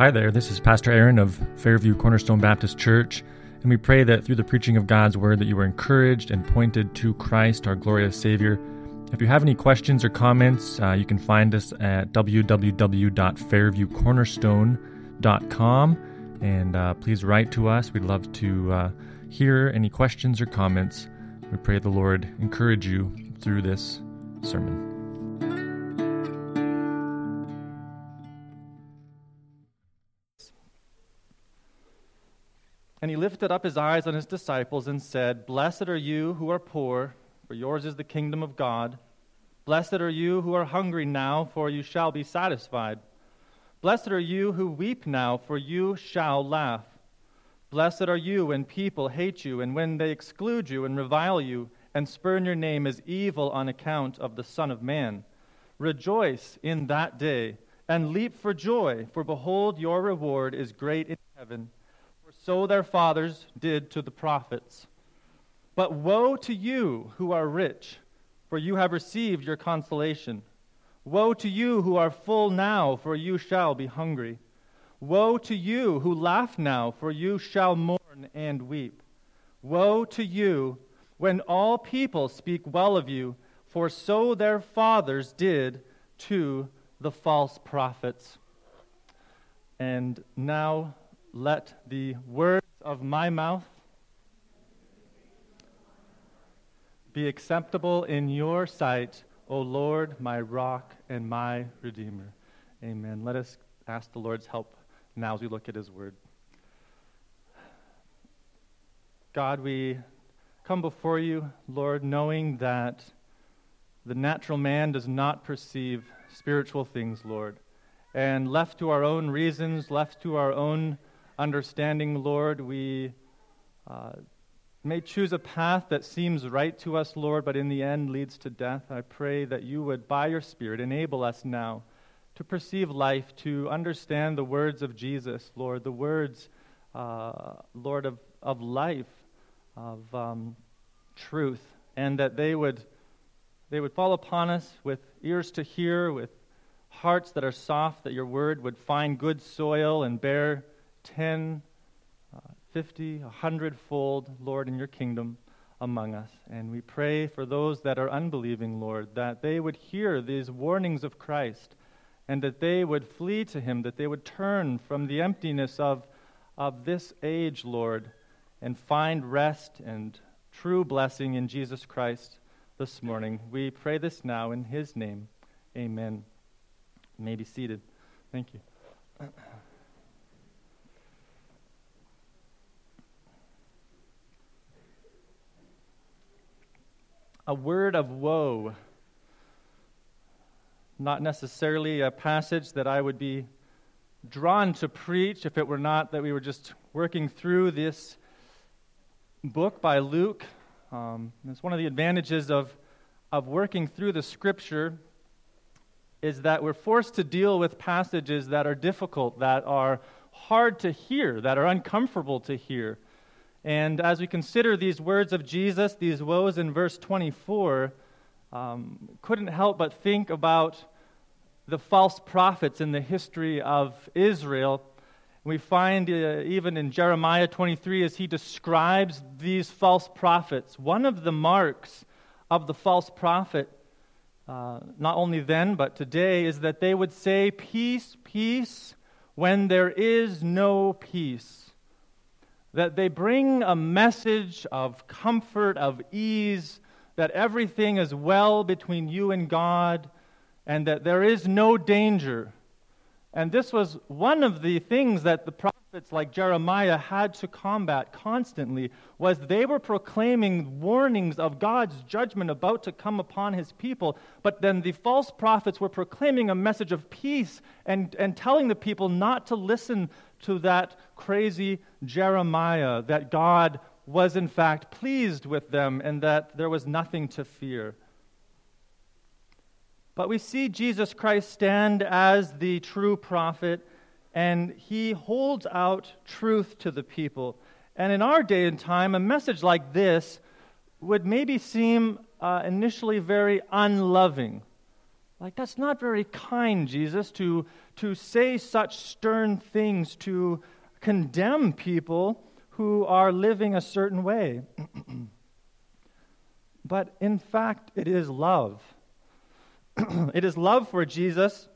Hi there, this is Pastor Aaron of Fairview Cornerstone Baptist Church, and we pray that through the preaching of God's Word that you were encouraged and pointed to Christ, our glorious Savior. If you have any questions or comments, uh, you can find us at www.fairviewcornerstone.com, and uh, please write to us. We'd love to uh, hear any questions or comments. We pray the Lord encourage you through this sermon. And he lifted up his eyes on his disciples and said, Blessed are you who are poor, for yours is the kingdom of God. Blessed are you who are hungry now, for you shall be satisfied. Blessed are you who weep now, for you shall laugh. Blessed are you when people hate you, and when they exclude you and revile you, and spurn your name as evil on account of the Son of Man. Rejoice in that day, and leap for joy, for behold, your reward is great in heaven so their fathers did to the prophets. But woe to you who are rich, for you have received your consolation. Woe to you who are full now, for you shall be hungry. Woe to you who laugh now, for you shall mourn and weep. Woe to you when all people speak well of you, for so their fathers did to the false prophets. And now let the words of my mouth be acceptable in your sight, O Lord, my rock and my redeemer. Amen. Let us ask the Lord's help now as we look at his word. God, we come before you, Lord, knowing that the natural man does not perceive spiritual things, Lord. And left to our own reasons, left to our own understanding, Lord, we uh, may choose a path that seems right to us, Lord, but in the end leads to death. I pray that you would, by your Spirit, enable us now to perceive life, to understand the words of Jesus, Lord, the words, uh, Lord, of, of life, of um, truth, and that they would, they would fall upon us with ears to hear, with hearts that are soft, that your word would find good soil and bear 10, uh, 50, a hundredfold, Lord, in your kingdom among us. And we pray for those that are unbelieving, Lord, that they would hear these warnings of Christ and that they would flee to him, that they would turn from the emptiness of, of this age, Lord, and find rest and true blessing in Jesus Christ this morning. We pray this now in his name. Amen. You may be seated. Thank you. a word of woe. Not necessarily a passage that I would be drawn to preach if it were not that we were just working through this book by Luke. Um, it's one of the advantages of, of working through the scripture is that we're forced to deal with passages that are difficult, that are hard to hear, that are uncomfortable to hear. And as we consider these words of Jesus, these woes in verse 24, um, couldn't help but think about the false prophets in the history of Israel. We find uh, even in Jeremiah 23 as he describes these false prophets, one of the marks of the false prophet, uh, not only then but today, is that they would say, Peace, peace, when there is no peace that they bring a message of comfort, of ease, that everything is well between you and God, and that there is no danger. And this was one of the things that the prophets like Jeremiah had to combat constantly was they were proclaiming warnings of God's judgment about to come upon his people, but then the false prophets were proclaiming a message of peace and, and telling the people not to listen to that crazy Jeremiah, that God was in fact pleased with them and that there was nothing to fear. But we see Jesus Christ stand as the true prophet, and he holds out truth to the people. And in our day and time, a message like this would maybe seem uh, initially very unloving. Like, that's not very kind, Jesus, to, to say such stern things, to condemn people who are living a certain way. but in fact, it is love. it is love for Jesus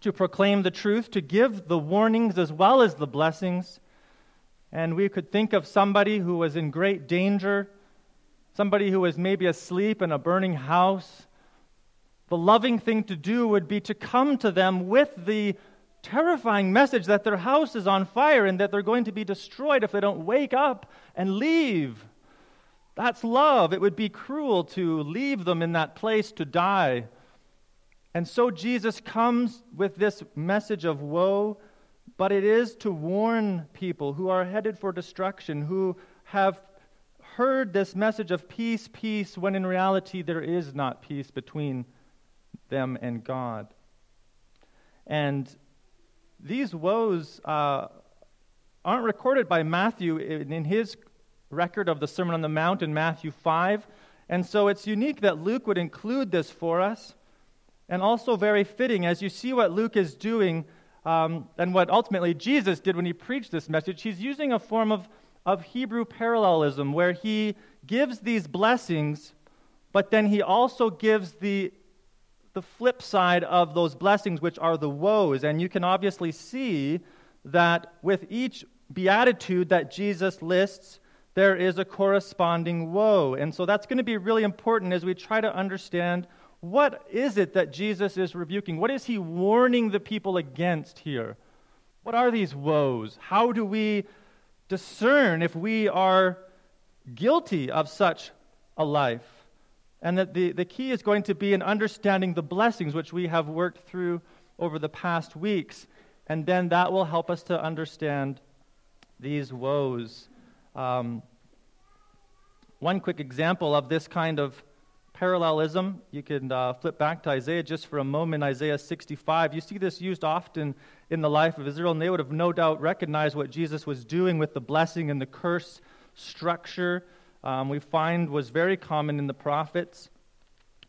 to proclaim the truth, to give the warnings as well as the blessings. And we could think of somebody who was in great danger, somebody who was maybe asleep in a burning house the loving thing to do would be to come to them with the terrifying message that their house is on fire and that they're going to be destroyed if they don't wake up and leave. That's love. It would be cruel to leave them in that place to die. And so Jesus comes with this message of woe, but it is to warn people who are headed for destruction, who have heard this message of peace, peace, when in reality there is not peace between them and God. And these woes uh, aren't recorded by Matthew in, in his record of the Sermon on the Mount in Matthew 5. And so it's unique that Luke would include this for us, and also very fitting as you see what Luke is doing um, and what ultimately Jesus did when he preached this message. He's using a form of, of Hebrew parallelism where he gives these blessings, but then he also gives the the flip side of those blessings, which are the woes. And you can obviously see that with each beatitude that Jesus lists, there is a corresponding woe. And so that's going to be really important as we try to understand what is it that Jesus is rebuking? What is he warning the people against here? What are these woes? How do we discern if we are guilty of such a life? And that the, the key is going to be in understanding the blessings which we have worked through over the past weeks. And then that will help us to understand these woes. Um, one quick example of this kind of parallelism, you can uh, flip back to Isaiah just for a moment, Isaiah 65. You see this used often in the life of Israel, and they would have no doubt recognized what Jesus was doing with the blessing and the curse structure um, we find was very common in the prophets.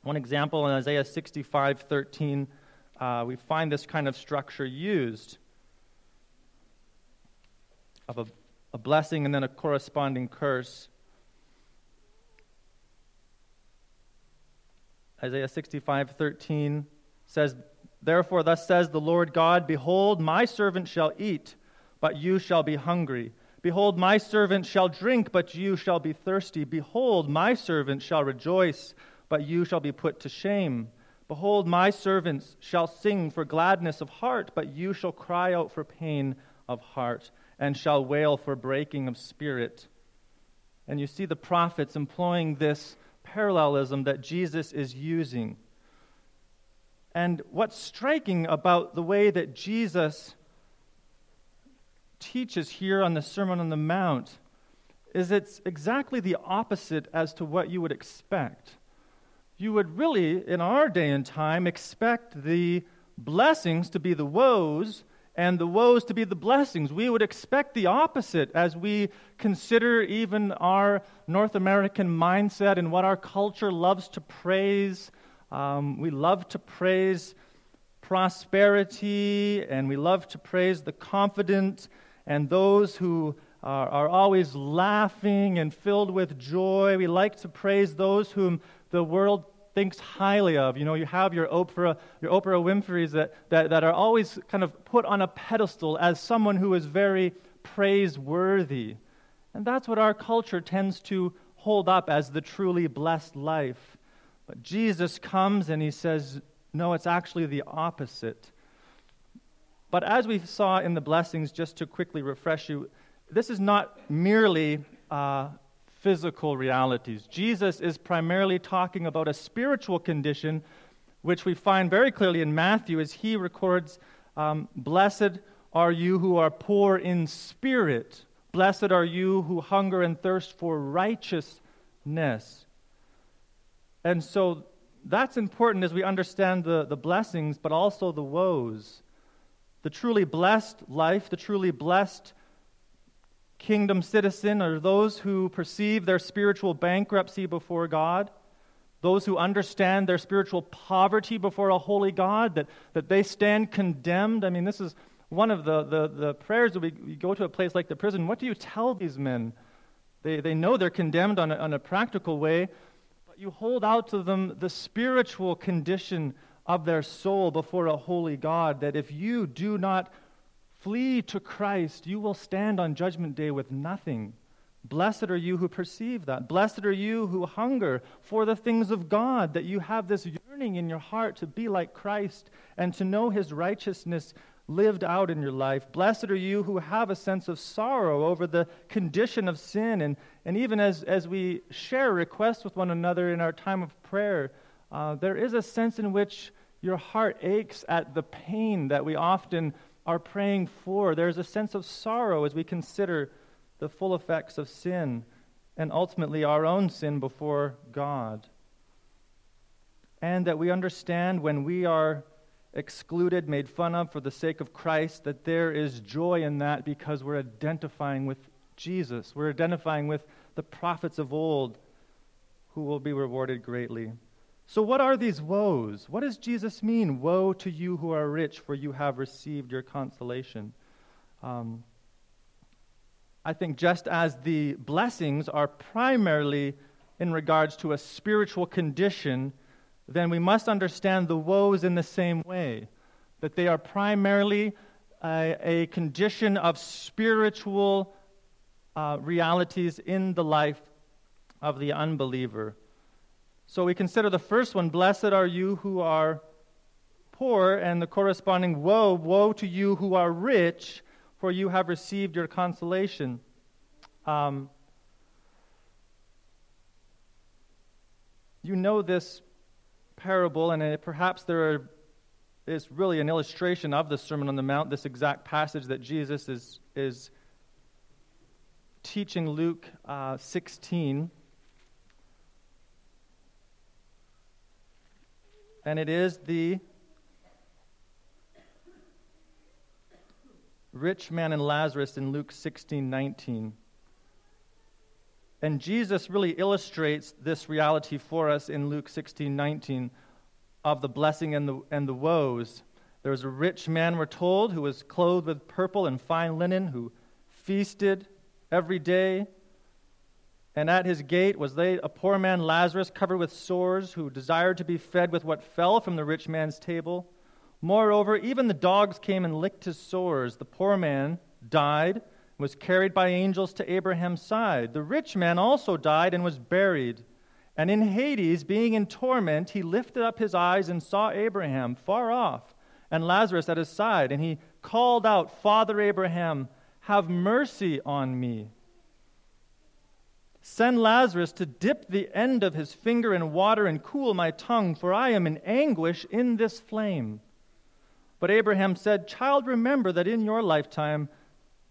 One example in Isaiah 65 13, uh, we find this kind of structure used of a, a blessing and then a corresponding curse. Isaiah 65 13 says, Therefore, thus says the Lord God, Behold, my servant shall eat, but you shall be hungry. Behold, my servant shall drink, but you shall be thirsty. Behold, my servant shall rejoice, but you shall be put to shame. Behold, my servants shall sing for gladness of heart, but you shall cry out for pain of heart, and shall wail for breaking of spirit. And you see the prophets employing this parallelism that Jesus is using. And what's striking about the way that Jesus teaches here on the Sermon on the Mount is it's exactly the opposite as to what you would expect. You would really, in our day and time, expect the blessings to be the woes and the woes to be the blessings. We would expect the opposite as we consider even our North American mindset and what our culture loves to praise. Um, we love to praise prosperity and we love to praise the confident and those who are, are always laughing and filled with joy. We like to praise those whom the world thinks highly of. You know, you have your Oprah, your Oprah Winfrey's that, that, that are always kind of put on a pedestal as someone who is very praiseworthy. And that's what our culture tends to hold up as the truly blessed life. But Jesus comes and he says, no, it's actually the opposite. But as we saw in the blessings, just to quickly refresh you, this is not merely uh, physical realities. Jesus is primarily talking about a spiritual condition, which we find very clearly in Matthew as he records um, Blessed are you who are poor in spirit, blessed are you who hunger and thirst for righteousness. And so that's important as we understand the, the blessings, but also the woes. The truly blessed life, the truly blessed kingdom citizen, are those who perceive their spiritual bankruptcy before God. those who understand their spiritual poverty before a holy God, that, that they stand condemned. I mean, this is one of the, the, the prayers that we, we go to a place like the prison. What do you tell these men? They, they know they're condemned on a, on a practical way, but you hold out to them the spiritual condition of their soul before a holy God, that if you do not flee to Christ, you will stand on Judgment Day with nothing. Blessed are you who perceive that. Blessed are you who hunger for the things of God, that you have this yearning in your heart to be like Christ and to know his righteousness lived out in your life. Blessed are you who have a sense of sorrow over the condition of sin. And, and even as, as we share requests with one another in our time of prayer, uh, there is a sense in which your heart aches at the pain that we often are praying for. There's a sense of sorrow as we consider the full effects of sin and ultimately our own sin before God. And that we understand when we are excluded, made fun of for the sake of Christ, that there is joy in that because we're identifying with Jesus. We're identifying with the prophets of old who will be rewarded greatly. So, what are these woes? What does Jesus mean? Woe to you who are rich, for you have received your consolation. Um, I think just as the blessings are primarily in regards to a spiritual condition, then we must understand the woes in the same way. That they are primarily a, a condition of spiritual uh, realities in the life of the unbeliever. So we consider the first one Blessed are you who are poor, and the corresponding woe, Woe to you who are rich, for you have received your consolation. Um, you know this parable, and it, perhaps there are, is really an illustration of the Sermon on the Mount, this exact passage that Jesus is, is teaching Luke uh, 16. And it is the rich man and Lazarus in Luke 16 19. And Jesus really illustrates this reality for us in Luke 16 19 of the blessing and the, and the woes. There was a rich man, we're told, who was clothed with purple and fine linen, who feasted every day and at his gate was laid a poor man, Lazarus, covered with sores, who desired to be fed with what fell from the rich man's table. Moreover, even the dogs came and licked his sores. The poor man died, was carried by angels to Abraham's side. The rich man also died and was buried. And in Hades, being in torment, he lifted up his eyes and saw Abraham far off, and Lazarus at his side. And he called out, Father Abraham, have mercy on me Send Lazarus to dip the end of his finger in water and cool my tongue, for I am in anguish in this flame. But Abraham said, Child, remember that in your lifetime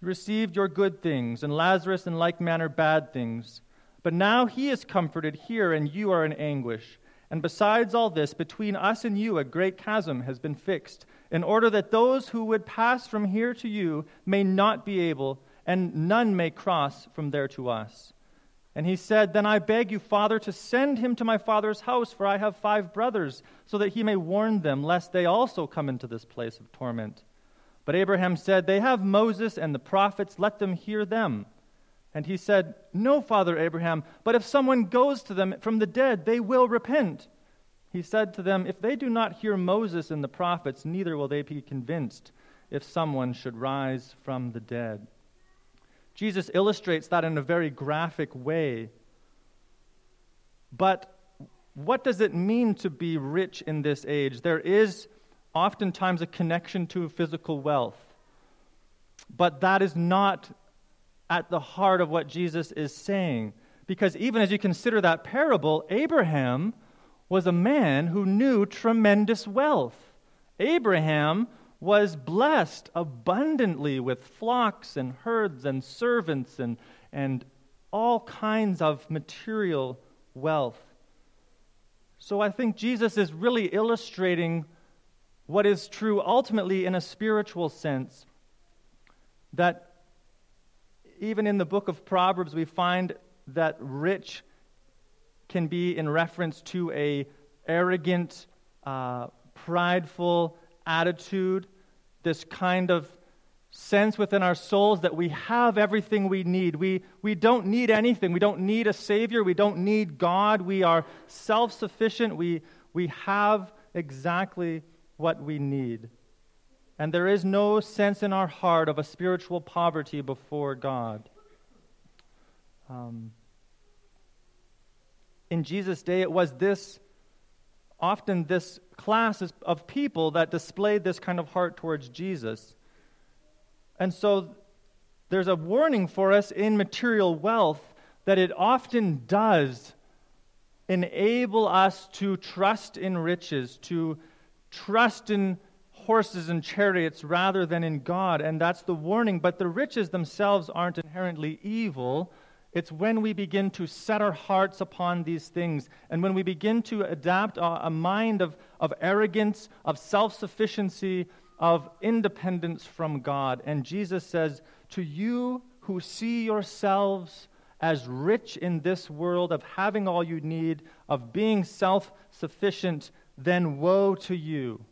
you received your good things, and Lazarus in like manner bad things. But now he is comforted here, and you are in anguish. And besides all this, between us and you a great chasm has been fixed, in order that those who would pass from here to you may not be able, and none may cross from there to us. And he said, Then I beg you, Father, to send him to my father's house, for I have five brothers, so that he may warn them, lest they also come into this place of torment. But Abraham said, They have Moses and the prophets, let them hear them. And he said, No, Father Abraham, but if someone goes to them from the dead, they will repent. He said to them, If they do not hear Moses and the prophets, neither will they be convinced if someone should rise from the dead. Jesus illustrates that in a very graphic way. But what does it mean to be rich in this age? There is oftentimes a connection to physical wealth. But that is not at the heart of what Jesus is saying. Because even as you consider that parable, Abraham was a man who knew tremendous wealth. Abraham was blessed abundantly with flocks and herds and servants and, and all kinds of material wealth. So I think Jesus is really illustrating what is true ultimately in a spiritual sense. That even in the book of Proverbs, we find that rich can be in reference to a arrogant, uh, prideful attitude, this kind of sense within our souls that we have everything we need. We, we don't need anything. We don't need a Savior. We don't need God. We are self sufficient. We, we have exactly what we need. And there is no sense in our heart of a spiritual poverty before God. Um, in Jesus' day, it was this, often this class of people that displayed this kind of heart towards Jesus. And so there's a warning for us in material wealth that it often does enable us to trust in riches, to trust in horses and chariots rather than in God. And that's the warning. But the riches themselves aren't inherently evil. It's when we begin to set our hearts upon these things and when we begin to adapt a, a mind of, of arrogance, of self sufficiency, of independence from God. And Jesus says, To you who see yourselves as rich in this world, of having all you need, of being self sufficient, then woe to you,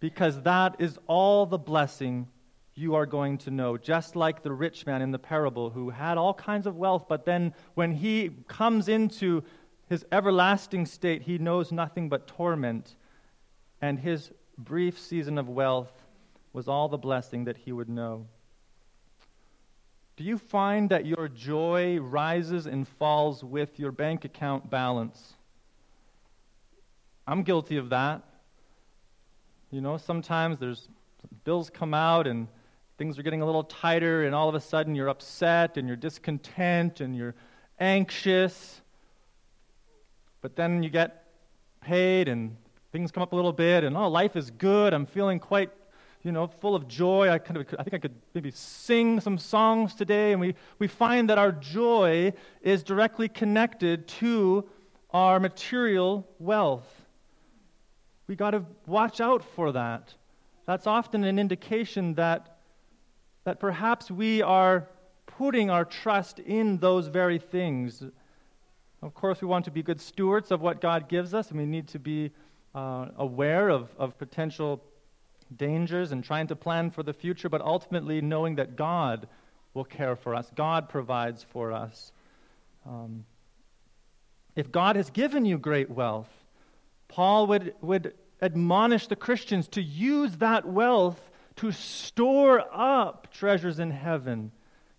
because that is all the blessing you are going to know. Just like the rich man in the parable who had all kinds of wealth, but then when he comes into his everlasting state, he knows nothing but torment. And his brief season of wealth was all the blessing that he would know. Do you find that your joy rises and falls with your bank account balance? I'm guilty of that. You know, sometimes there's bills come out and things are getting a little tighter, and all of a sudden you're upset and you're discontent and you're anxious. But then you get paid and things come up a little bit, and oh, life is good. I'm feeling quite, you know, full of joy. I kind of, I think I could maybe sing some songs today, and we, we find that our joy is directly connected to our material wealth. We got to watch out for that. That's often an indication that that perhaps we are putting our trust in those very things. Of course, we want to be good stewards of what God gives us, and we need to be uh, aware of, of potential dangers and trying to plan for the future, but ultimately knowing that God will care for us, God provides for us. Um, if God has given you great wealth, Paul would, would admonish the Christians to use that wealth to store up treasures in heaven.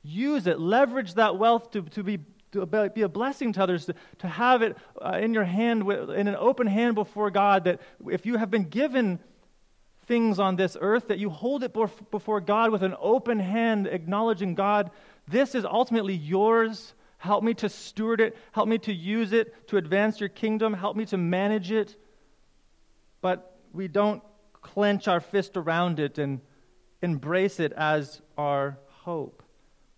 Use it, leverage that wealth to, to, be, to be a blessing to others, to, to have it uh, in your hand, in an open hand before God, that if you have been given things on this earth, that you hold it before God with an open hand, acknowledging God, this is ultimately yours. Help me to steward it. Help me to use it to advance your kingdom. Help me to manage it. But we don't clench our fist around it and embrace it as our hope.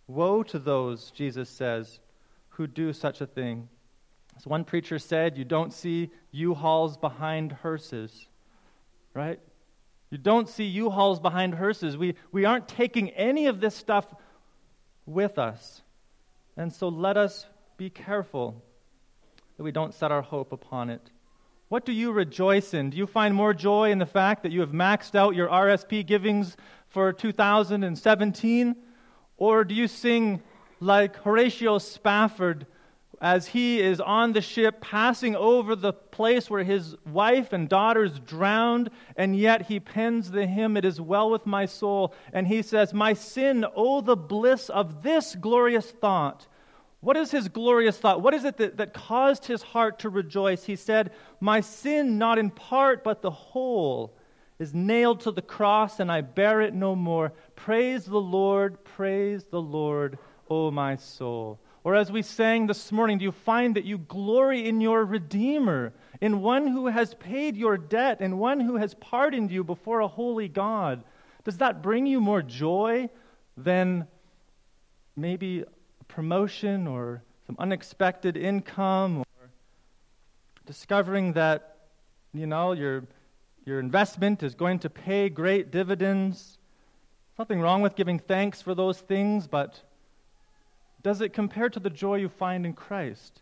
Woe to those, Jesus says, who do such a thing. As one preacher said, you don't see U hauls behind hearses, right? You don't see U hauls behind hearses. We, we aren't taking any of this stuff with us. And so let us be careful that we don't set our hope upon it. What do you rejoice in? Do you find more joy in the fact that you have maxed out your RSP givings for 2017? Or do you sing like Horatio Spafford as he is on the ship passing over the place where his wife and daughters drowned, and yet he pens the hymn, It is well with my soul, and he says, My sin, oh, the bliss of this glorious thought. What is his glorious thought? What is it that, that caused his heart to rejoice? He said, My sin, not in part, but the whole is nailed to the cross, and I bear it no more. Praise the Lord, praise the Lord, O my soul. Or as we sang this morning, do you find that you glory in your Redeemer, in one who has paid your debt, and one who has pardoned you before a holy God? Does that bring you more joy than maybe promotion or some unexpected income or discovering that, you know, you're your investment is going to pay great dividends. Nothing wrong with giving thanks for those things, but does it compare to the joy you find in Christ?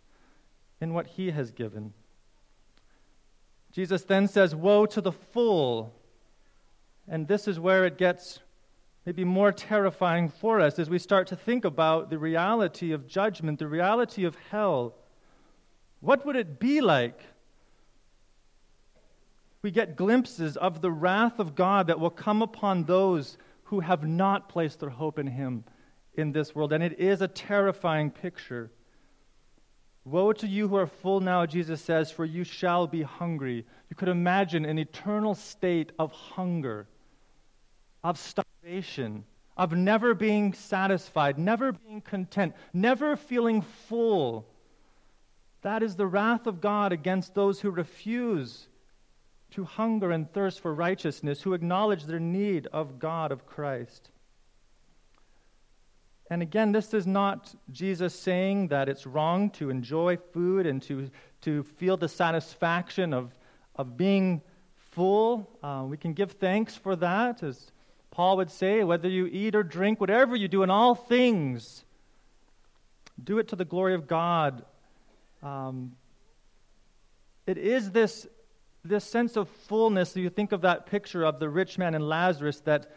in what he has given. Jesus then says, Woe to the full. And this is where it gets maybe more terrifying for us as we start to think about the reality of judgment, the reality of hell. What would it be like? We get glimpses of the wrath of God that will come upon those who have not placed their hope in Him in this world. And it is a terrifying picture. Woe to you who are full now, Jesus says, for you shall be hungry. You could imagine an eternal state of hunger, of starvation, of never being satisfied, never being content, never feeling full. That is the wrath of God against those who refuse to hunger and thirst for righteousness, who acknowledge their need of God, of Christ. And again, this is not Jesus saying that it's wrong to enjoy food and to, to feel the satisfaction of, of being full. Uh, we can give thanks for that, as Paul would say, whether you eat or drink, whatever you do in all things, do it to the glory of God. Um, it is this, this sense of fullness, you think of that picture of the rich man and Lazarus, that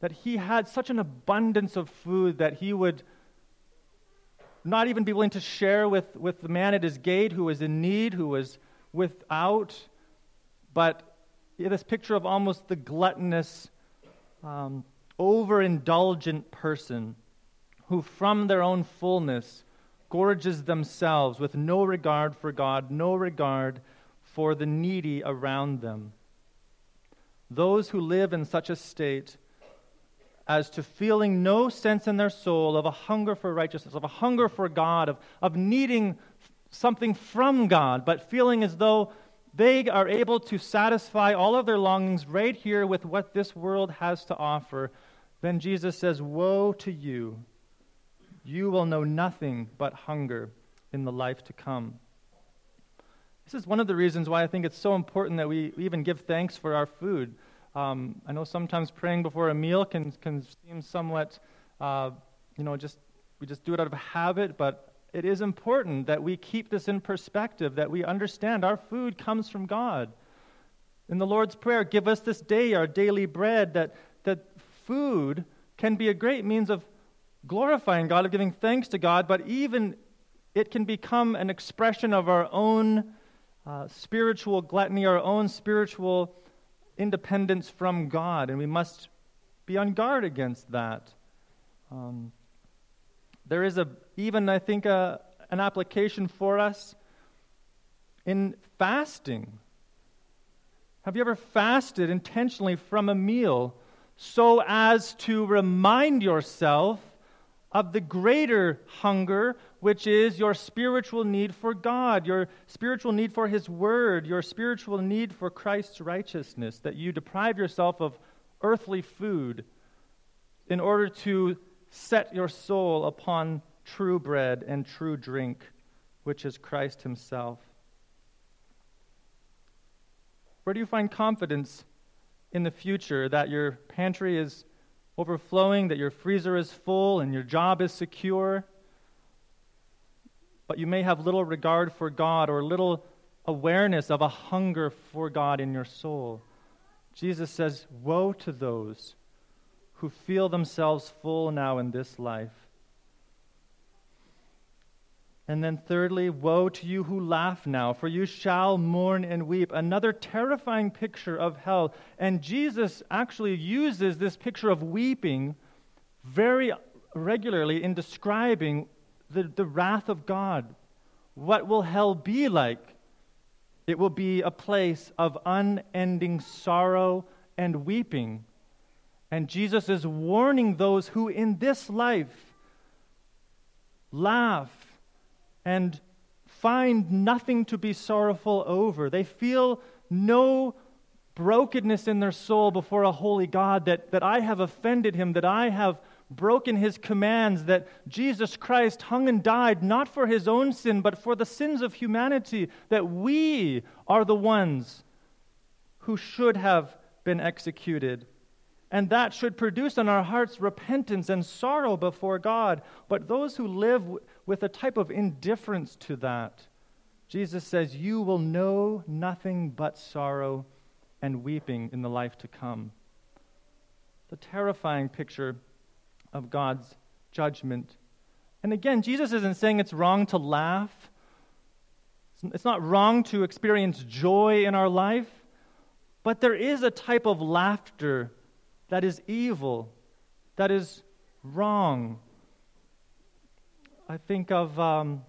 that he had such an abundance of food that he would not even be willing to share with, with the man at his gate who was in need, who was without, but this picture of almost the gluttonous, um, overindulgent person who, from their own fullness, gorges themselves with no regard for God, no regard for the needy around them. Those who live in such a state as to feeling no sense in their soul of a hunger for righteousness, of a hunger for God, of, of needing something from God, but feeling as though they are able to satisfy all of their longings right here with what this world has to offer, then Jesus says, Woe to you! You will know nothing but hunger in the life to come. This is one of the reasons why I think it's so important that we even give thanks for our food. Um, I know sometimes praying before a meal can, can seem somewhat, uh, you know, just we just do it out of habit, but it is important that we keep this in perspective, that we understand our food comes from God. In the Lord's Prayer, give us this day our daily bread, that, that food can be a great means of glorifying God, of giving thanks to God, but even it can become an expression of our own uh, spiritual gluttony, our own spiritual independence from God, and we must be on guard against that. Um, there is a, even, I think, an application for us in fasting. Have you ever fasted intentionally from a meal so as to remind yourself of the greater hunger, which is your spiritual need for God, your spiritual need for His Word, your spiritual need for Christ's righteousness, that you deprive yourself of earthly food in order to set your soul upon true bread and true drink, which is Christ Himself. Where do you find confidence in the future that your pantry is overflowing, that your freezer is full and your job is secure, but you may have little regard for God or little awareness of a hunger for God in your soul. Jesus says, Woe to those who feel themselves full now in this life and then, thirdly, woe to you who laugh now, for you shall mourn and weep. Another terrifying picture of hell. And Jesus actually uses this picture of weeping very regularly in describing the, the wrath of God. What will hell be like? It will be a place of unending sorrow and weeping. And Jesus is warning those who in this life laugh and find nothing to be sorrowful over. They feel no brokenness in their soul before a holy God that, that I have offended him, that I have broken his commands, that Jesus Christ hung and died not for his own sin, but for the sins of humanity, that we are the ones who should have been executed. And that should produce in our hearts repentance and sorrow before God. But those who live with a type of indifference to that Jesus says, You will know nothing but sorrow and weeping in the life to come. The terrifying picture of God's judgment. And again, Jesus isn't saying it's wrong to laugh. It's not wrong to experience joy in our life, but there is a type of laughter that is evil, that is wrong. I think of um,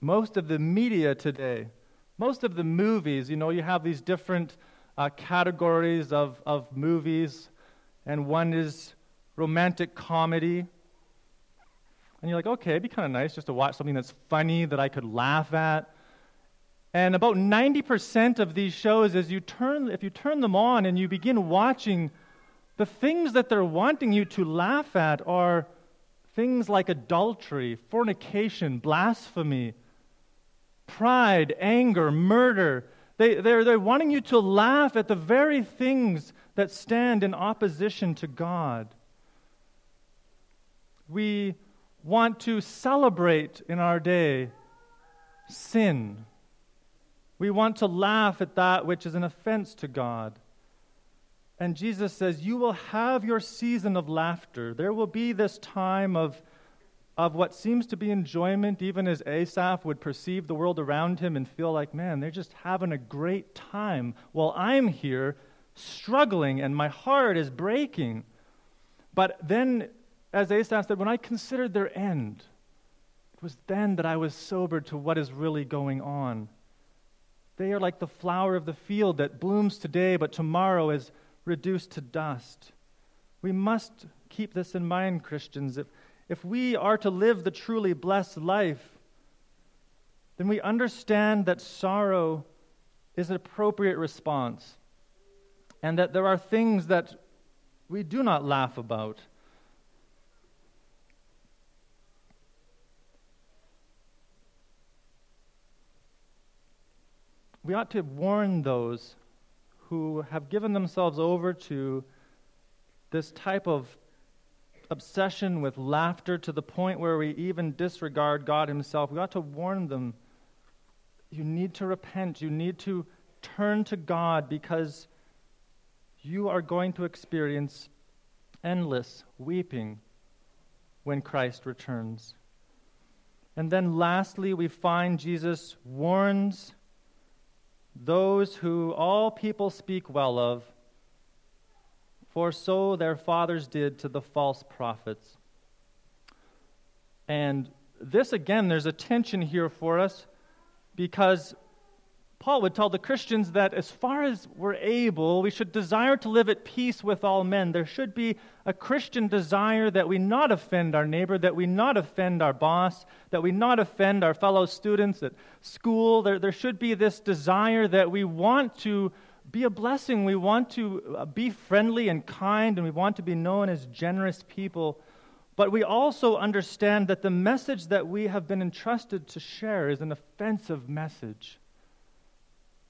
most of the media today, most of the movies, you know, you have these different uh, categories of, of movies, and one is romantic comedy. And you're like, okay, it'd be kind of nice just to watch something that's funny that I could laugh at. And about 90% of these shows, as you turn, if you turn them on and you begin watching, the things that they're wanting you to laugh at are things like adultery, fornication, blasphemy, pride, anger, murder. They, they're, they're wanting you to laugh at the very things that stand in opposition to God. We want to celebrate in our day sin. We want to laugh at that which is an offense to God. And Jesus says, You will have your season of laughter. There will be this time of, of what seems to be enjoyment, even as Asaph would perceive the world around him and feel like, man, they're just having a great time while I'm here struggling and my heart is breaking. But then, as Asaph said, when I considered their end, it was then that I was sobered to what is really going on. They are like the flower of the field that blooms today, but tomorrow is reduced to dust. We must keep this in mind, Christians. If, if we are to live the truly blessed life, then we understand that sorrow is an appropriate response and that there are things that we do not laugh about. we ought to warn those who have given themselves over to this type of obsession with laughter to the point where we even disregard God Himself. We ought to warn them you need to repent, you need to turn to God because you are going to experience endless weeping when Christ returns. And then lastly, we find Jesus warns those who all people speak well of, for so their fathers did to the false prophets. And this, again, there's a tension here for us because Paul would tell the Christians that as far as we're able, we should desire to live at peace with all men. There should be a Christian desire that we not offend our neighbor, that we not offend our boss, that we not offend our fellow students at school. There, there should be this desire that we want to be a blessing. We want to uh, be friendly and kind, and we want to be known as generous people. But we also understand that the message that we have been entrusted to share is an offensive message.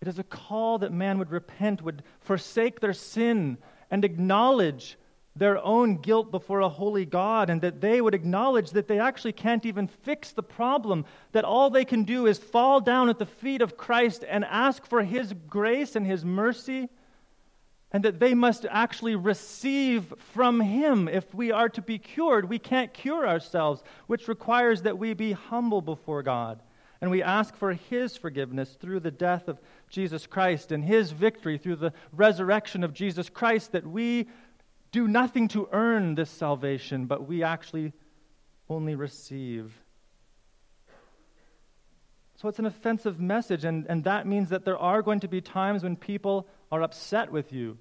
It is a call that man would repent, would forsake their sin, and acknowledge their own guilt before a holy God, and that they would acknowledge that they actually can't even fix the problem, that all they can do is fall down at the feet of Christ and ask for His grace and His mercy, and that they must actually receive from Him if we are to be cured. We can't cure ourselves, which requires that we be humble before God. And we ask for His forgiveness through the death of Jesus Christ and His victory through the resurrection of Jesus Christ, that we do nothing to earn this salvation, but we actually only receive. So it's an offensive message, and, and that means that there are going to be times when people are upset with you.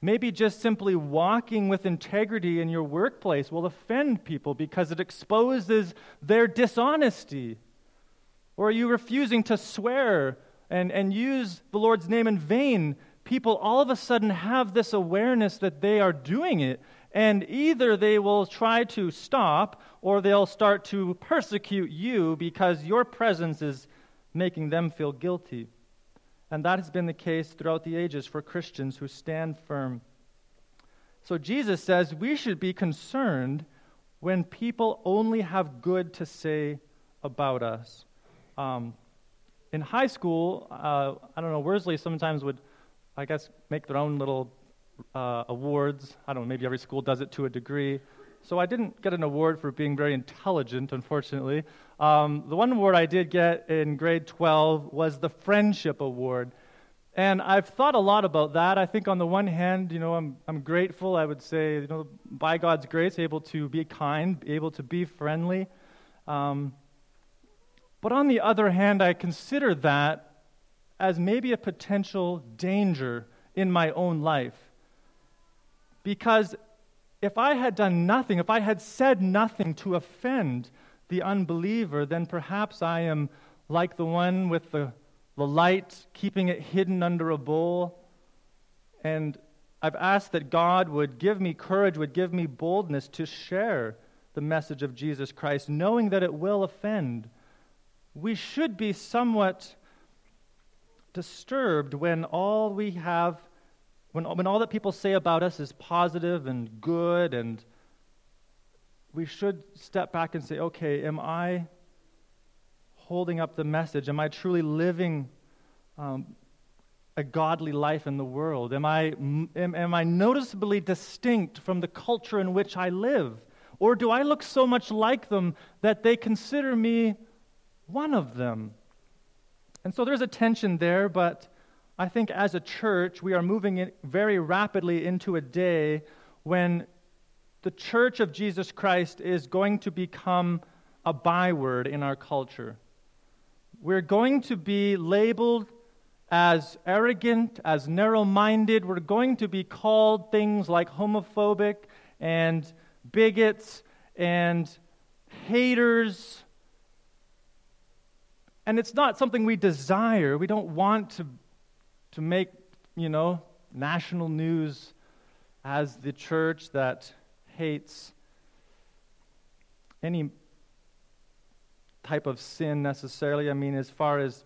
Maybe just simply walking with integrity in your workplace will offend people because it exposes their dishonesty. Or are you refusing to swear and, and use the Lord's name in vain? People all of a sudden have this awareness that they are doing it, and either they will try to stop or they'll start to persecute you because your presence is making them feel guilty. And that has been the case throughout the ages for Christians who stand firm. So Jesus says we should be concerned when people only have good to say about us. Um, in high school, uh, I don't know, Worsley sometimes would, I guess, make their own little uh, awards. I don't know, maybe every school does it to a degree. So I didn't get an award for being very intelligent, unfortunately. Um, the one award I did get in grade 12 was the Friendship Award. And I've thought a lot about that. I think on the one hand, you know, I'm, I'm grateful, I would say, you know, by God's grace, able to be kind, able to be friendly. Um, but on the other hand, I consider that as maybe a potential danger in my own life. Because if I had done nothing, if I had said nothing to offend the unbeliever, then perhaps I am like the one with the, the light, keeping it hidden under a bowl. And I've asked that God would give me courage, would give me boldness to share the message of Jesus Christ, knowing that it will offend. We should be somewhat disturbed when all we have when, when all that people say about us is positive and good, and we should step back and say, okay, am I holding up the message? Am I truly living um, a godly life in the world? Am I, am, am I noticeably distinct from the culture in which I live? Or do I look so much like them that they consider me one of them? And so there's a tension there, but I think as a church, we are moving very rapidly into a day when the church of Jesus Christ is going to become a byword in our culture. We're going to be labeled as arrogant, as narrow minded. We're going to be called things like homophobic and bigots and haters. And it's not something we desire. We don't want to to make, you know, national news as the church that hates any type of sin necessarily. I mean, as far as,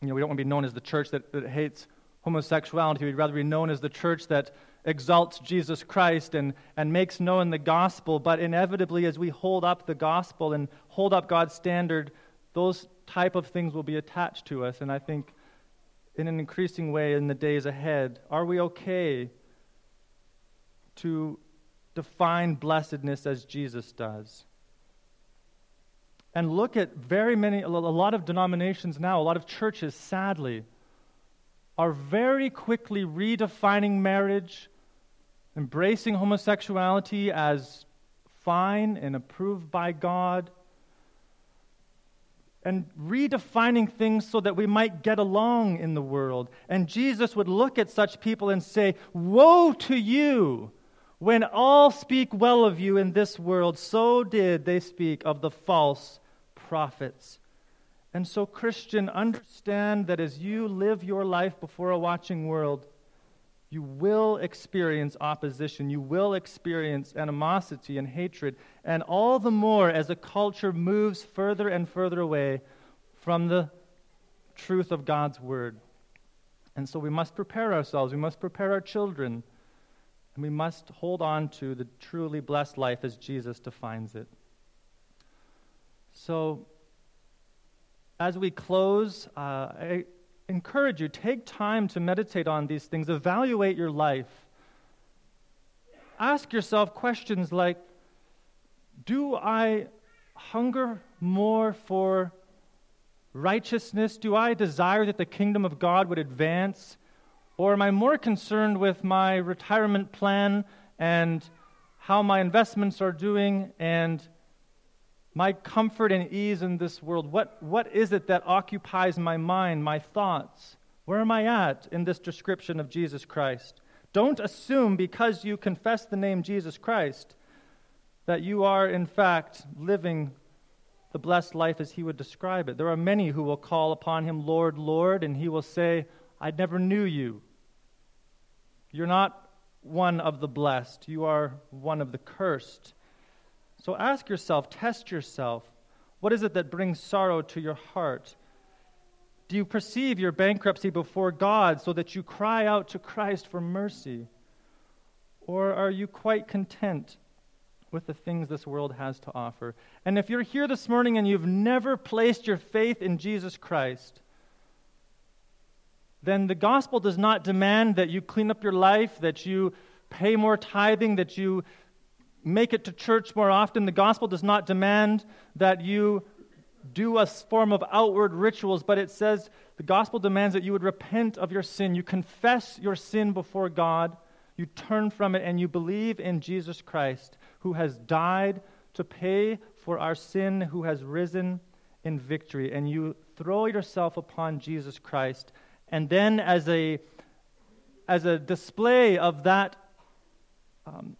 you know, we don't want to be known as the church that, that hates homosexuality. We'd rather be known as the church that exalts Jesus Christ and, and makes known the gospel. But inevitably, as we hold up the gospel and hold up God's standard, those type of things will be attached to us. And I think in an increasing way in the days ahead? Are we okay to define blessedness as Jesus does? And look at very many, a lot of denominations now, a lot of churches, sadly, are very quickly redefining marriage, embracing homosexuality as fine and approved by God, and redefining things so that we might get along in the world. And Jesus would look at such people and say, Woe to you! When all speak well of you in this world, so did they speak of the false prophets. And so, Christian, understand that as you live your life before a watching world, you will experience opposition. You will experience animosity and hatred. And all the more as a culture moves further and further away from the truth of God's Word. And so we must prepare ourselves. We must prepare our children. And we must hold on to the truly blessed life as Jesus defines it. So, as we close, uh, I encourage you take time to meditate on these things, evaluate your life. Ask yourself questions like Do I hunger more for righteousness? Do I desire that the kingdom of God would advance? Or am I more concerned with my retirement plan and how my investments are doing and my comfort and ease in this world? What, what is it that occupies my mind, my thoughts? Where am I at in this description of Jesus Christ? Don't assume because you confess the name Jesus Christ that you are, in fact, living the blessed life as he would describe it. There are many who will call upon him, Lord, Lord, and he will say, I never knew you. You're not one of the blessed, you are one of the cursed. So ask yourself, test yourself. What is it that brings sorrow to your heart? Do you perceive your bankruptcy before God so that you cry out to Christ for mercy? Or are you quite content with the things this world has to offer? And if you're here this morning and you've never placed your faith in Jesus Christ, then the gospel does not demand that you clean up your life, that you pay more tithing, that you make it to church more often. The gospel does not demand that you do a form of outward rituals, but it says the gospel demands that you would repent of your sin. You confess your sin before God, you turn from it, and you believe in Jesus Christ, who has died to pay for our sin, who has risen in victory. And you throw yourself upon Jesus Christ. And then, as a, as a display of that um,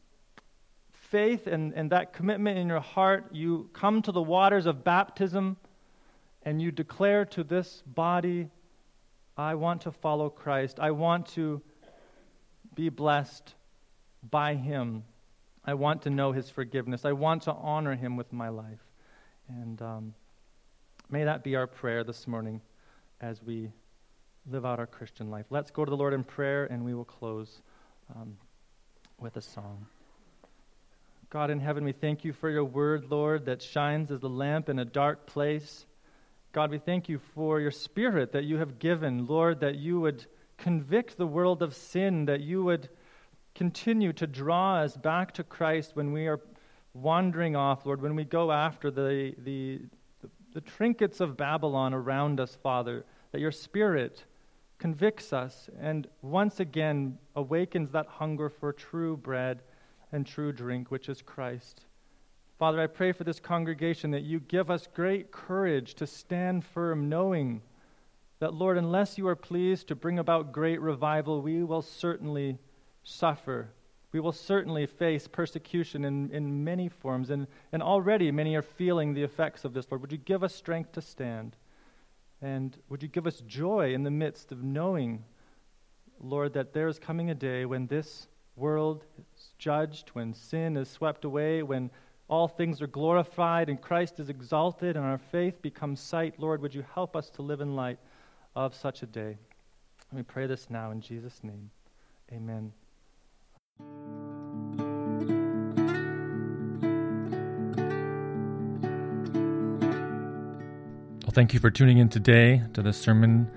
faith and, and that commitment in your heart, you come to the waters of baptism and you declare to this body, I want to follow Christ. I want to be blessed by Him. I want to know His forgiveness. I want to honor Him with my life. And um, may that be our prayer this morning as we live out our Christian life. Let's go to the Lord in prayer and we will close um, with a song. God in heaven, we thank you for your word, Lord, that shines as a lamp in a dark place. God, we thank you for your spirit that you have given, Lord, that you would convict the world of sin, that you would continue to draw us back to Christ when we are wandering off, Lord, when we go after the, the, the, the trinkets of Babylon around us, Father, that your spirit convicts us and once again awakens that hunger for true bread and true drink, which is Christ. Father, I pray for this congregation that you give us great courage to stand firm, knowing that, Lord, unless you are pleased to bring about great revival, we will certainly suffer. We will certainly face persecution in, in many forms, and, and already many are feeling the effects of this, Lord. Would you give us strength to stand? And would you give us joy in the midst of knowing, Lord, that there is coming a day when this world is judged, when sin is swept away, when all things are glorified and Christ is exalted and our faith becomes sight. Lord, would you help us to live in light of such a day? We pray this now in Jesus' name. Amen. Well, thank you for tuning in today to this sermon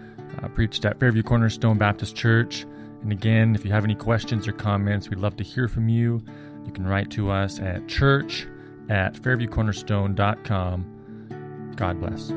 uh, preached at Fairview Cornerstone Baptist Church. And again, if you have any questions or comments, we'd love to hear from you. You can write to us at church at fairviewcornerstone.com. God bless.